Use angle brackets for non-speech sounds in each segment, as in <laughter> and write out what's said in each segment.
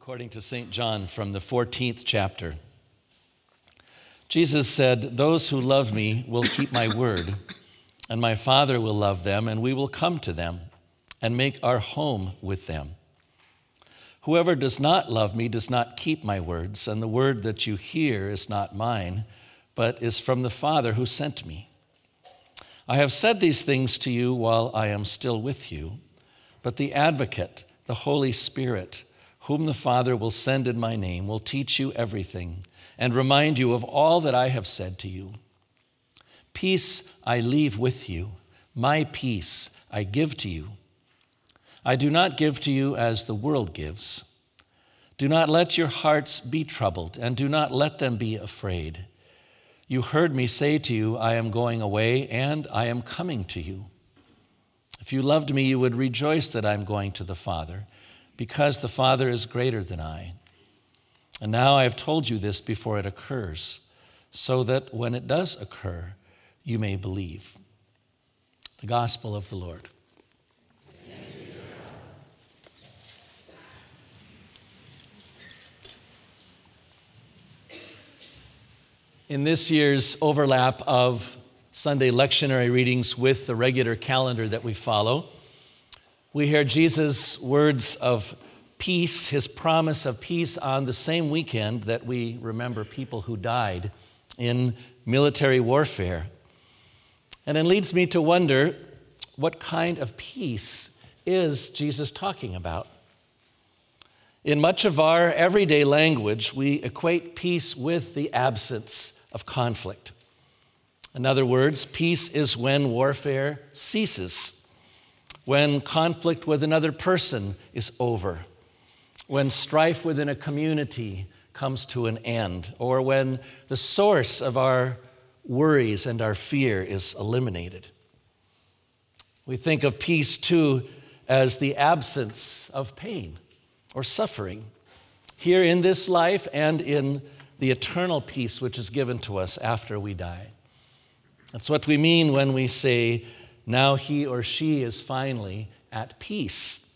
according to St. John from the 14th chapter. Jesus said, Those who love me will keep my word, and my Father will love them, and we will come to them and make our home with them. Whoever does not love me does not keep my words, and the word that you hear is not mine, but is from the Father who sent me. I have said these things to you while I am still with you, but the advocate, the Holy Spirit, whom the Father will send in my name, will teach you everything and remind you of all that I have said to you. Peace I leave with you, my peace I give to you. I do not give to you as the world gives. Do not let your hearts be troubled, and do not let them be afraid. You heard me say to you, I am going away, and I am coming to you. If you loved me, you would rejoice that I am going to the Father because the Father is greater than I. And now I have told you this before it occurs, so that when it does occur, you may believe. The Gospel of the Lord. In this year's overlap of Sunday lectionary readings with the regular calendar that we follow, we hear Jesus' words of peace, his promise of peace on the same weekend that we remember people who died in military warfare. And it leads me to wonder what kind of peace is Jesus talking about? In much of our everyday language, we equate peace with the absence of conflict. In other words, peace is when warfare ceases when conflict with another person is over, when strife within a community comes to an end, or when the source of our worries and our fear is eliminated. We think of peace too as the absence of pain or suffering here in this life and in the eternal peace which is given to us after we die. That's what we mean when we say now he or she is finally at peace.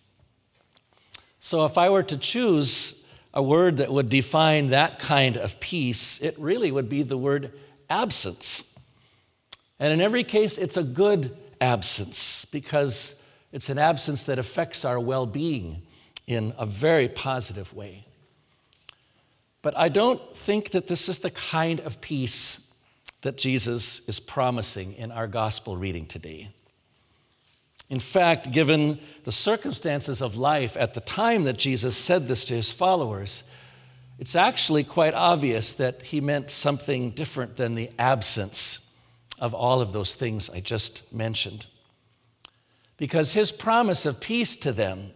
So, if I were to choose a word that would define that kind of peace, it really would be the word absence. And in every case, it's a good absence because it's an absence that affects our well being in a very positive way. But I don't think that this is the kind of peace that Jesus is promising in our gospel reading today. In fact, given the circumstances of life at the time that Jesus said this to his followers, it's actually quite obvious that he meant something different than the absence of all of those things I just mentioned. Because his promise of peace to them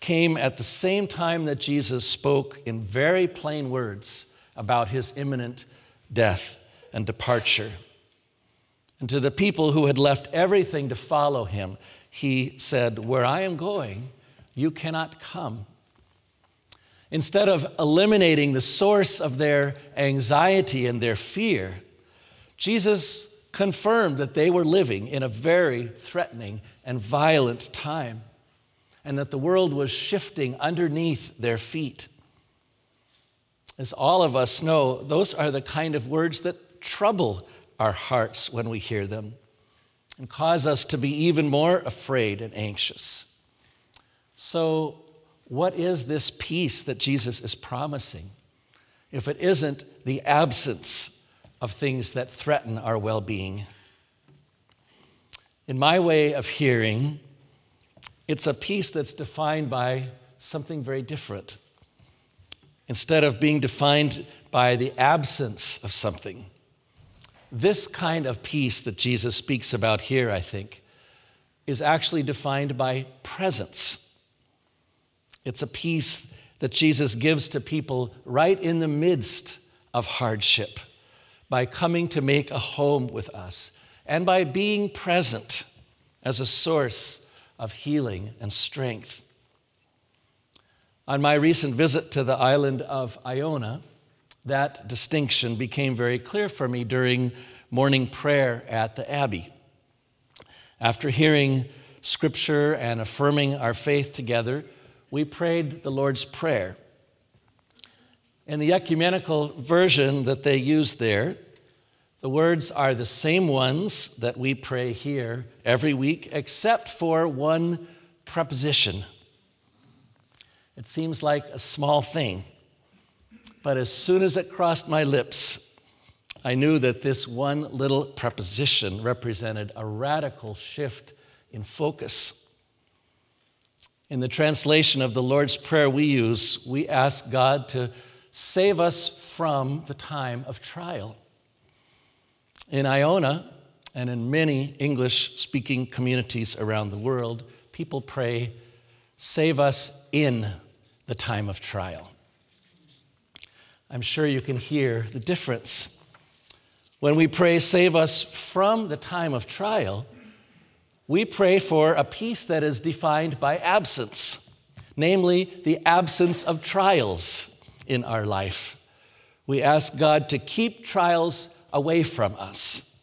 came at the same time that Jesus spoke in very plain words about his imminent death and departure. And to the people who had left everything to follow him, he said, Where I am going, you cannot come. Instead of eliminating the source of their anxiety and their fear, Jesus confirmed that they were living in a very threatening and violent time and that the world was shifting underneath their feet. As all of us know, those are the kind of words that trouble our hearts when we hear them and cause us to be even more afraid and anxious. So, what is this peace that Jesus is promising if it isn't the absence of things that threaten our well being? In my way of hearing, it's a peace that's defined by something very different. Instead of being defined by the absence of something, this kind of peace that Jesus speaks about here, I think, is actually defined by presence. It's a peace that Jesus gives to people right in the midst of hardship by coming to make a home with us and by being present as a source of healing and strength. On my recent visit to the island of Iona, that distinction became very clear for me during morning prayer at the Abbey. After hearing scripture and affirming our faith together, we prayed the Lord's Prayer, In the ecumenical version that they use there, the words are the same ones that we pray here every week, except for one preposition. It seems like a small thing, but as soon as it crossed my lips, I knew that this one little preposition represented a radical shift in focus. In the translation of the Lord's Prayer we use, we ask God to save us from the time of trial. In Iona and in many English speaking communities around the world, people pray, Save us in the time of trial. I'm sure you can hear the difference when we pray, save us from the time of trial, we pray for a peace that is defined by absence, namely the absence of trials in our life. We ask God to keep trials away from us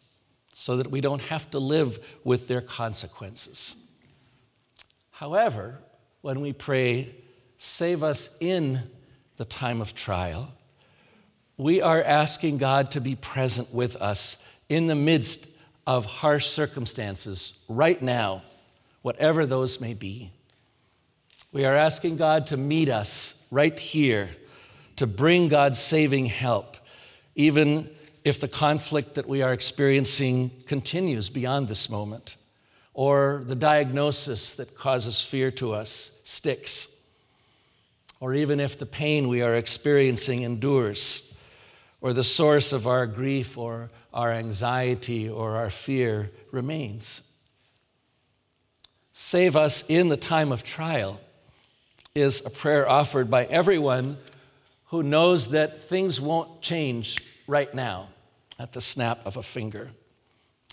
so that we don't have to live with their consequences. However, when we pray, save us in the time of trial, we are asking God to be present with us in the midst of harsh circumstances right now, whatever those may be. We are asking God to meet us right here, to bring God's saving help, even if the conflict that we are experiencing continues beyond this moment, or the diagnosis that causes fear to us sticks, or even if the pain we are experiencing endures or the source of our grief or our anxiety or our fear remains. Save us in the time of trial is a prayer offered by everyone who knows that things won't change right now at the snap of a finger,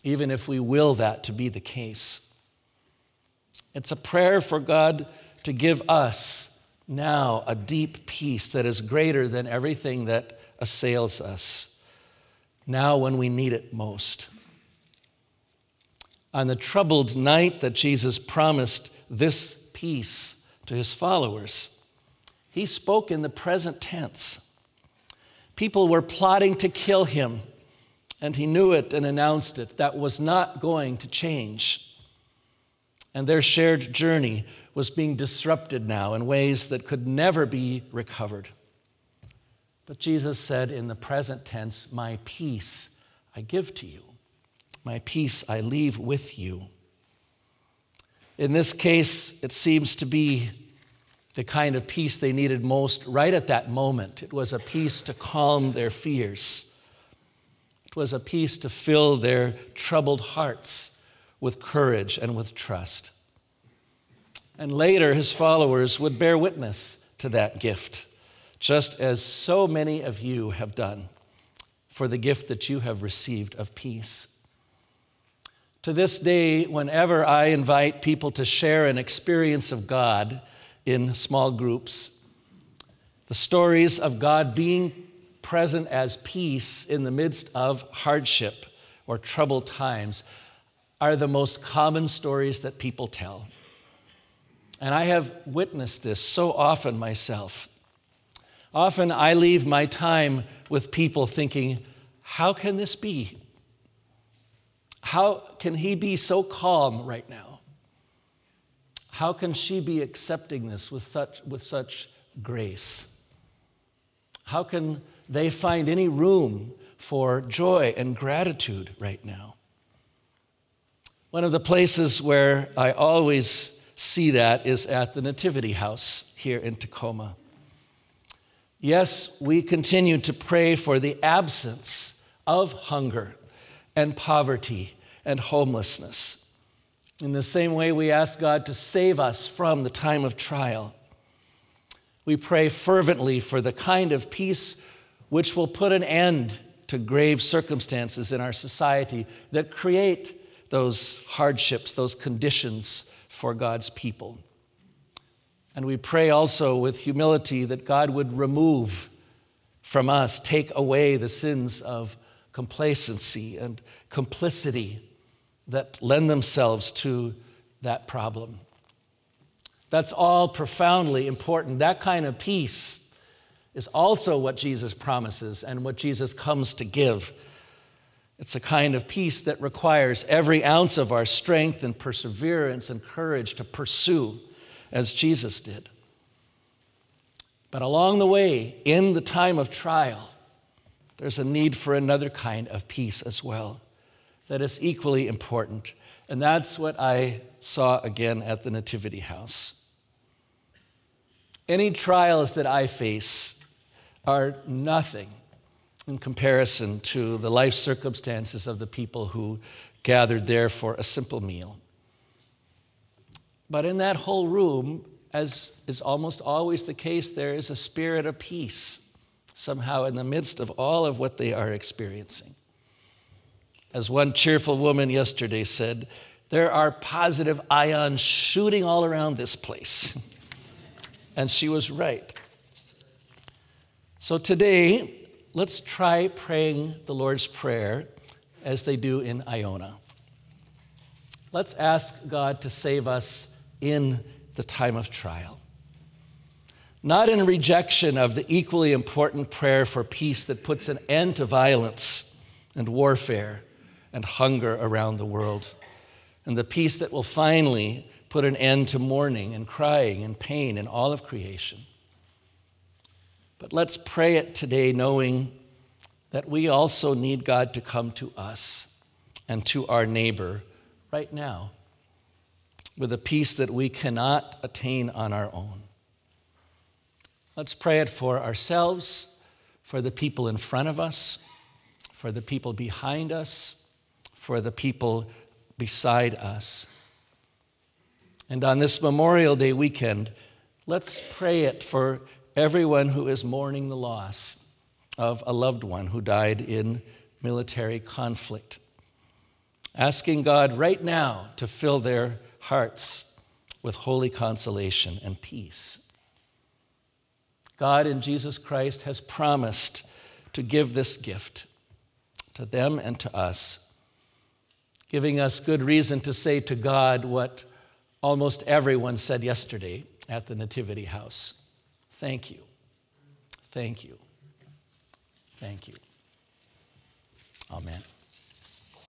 even if we will that to be the case. It's a prayer for God to give us now a deep peace that is greater than everything that assails us, now when we need it most. On the troubled night that Jesus promised this peace to his followers, he spoke in the present tense. People were plotting to kill him, and he knew it and announced it. That was not going to change. And their shared journey was being disrupted now in ways that could never be recovered. But Jesus said in the present tense, My peace I give to you, my peace I leave with you. In this case, it seems to be the kind of peace they needed most right at that moment. It was a peace to calm their fears, it was a peace to fill their troubled hearts with courage and with trust. And later, his followers would bear witness to that gift just as so many of you have done for the gift that you have received of peace. To this day, whenever I invite people to share an experience of God in small groups, the stories of God being present as peace in the midst of hardship or troubled times are the most common stories that people tell. And I have witnessed this so often myself. Often I leave my time with people thinking, how can this be? How can he be so calm right now? How can she be accepting this with such, with such grace? How can they find any room for joy and gratitude right now? One of the places where I always see that is at the Nativity House here in Tacoma. Yes, we continue to pray for the absence of hunger and poverty and homelessness. In the same way, we ask God to save us from the time of trial. We pray fervently for the kind of peace which will put an end to grave circumstances in our society that create those hardships, those conditions for God's people. And we pray also with humility that God would remove from us, take away the sins of complacency and complicity that lend themselves to that problem. That's all profoundly important. That kind of peace is also what Jesus promises and what Jesus comes to give. It's a kind of peace that requires every ounce of our strength and perseverance and courage to pursue as Jesus did. But along the way, in the time of trial, there's a need for another kind of peace as well that is equally important. And that's what I saw again at the Nativity House. Any trials that I face are nothing in comparison to the life circumstances of the people who gathered there for a simple meal. But in that whole room, as is almost always the case, there is a spirit of peace somehow in the midst of all of what they are experiencing. As one cheerful woman yesterday said, there are positive ions shooting all around this place. <laughs> and she was right. So today, let's try praying the Lord's Prayer as they do in Iona. Let's ask God to save us in the time of trial. Not in rejection of the equally important prayer for peace that puts an end to violence and warfare and hunger around the world, and the peace that will finally put an end to mourning and crying and pain in all of creation. But let's pray it today, knowing that we also need God to come to us and to our neighbor right now with a peace that we cannot attain on our own. Let's pray it for ourselves, for the people in front of us, for the people behind us, for the people beside us. And on this Memorial Day weekend, let's pray it for everyone who is mourning the loss of a loved one who died in military conflict. Asking God right now to fill their hearts with holy consolation and peace. God in Jesus Christ has promised to give this gift to them and to us, giving us good reason to say to God what almost everyone said yesterday at the Nativity House Thank you. Thank you. Thank you. Amen.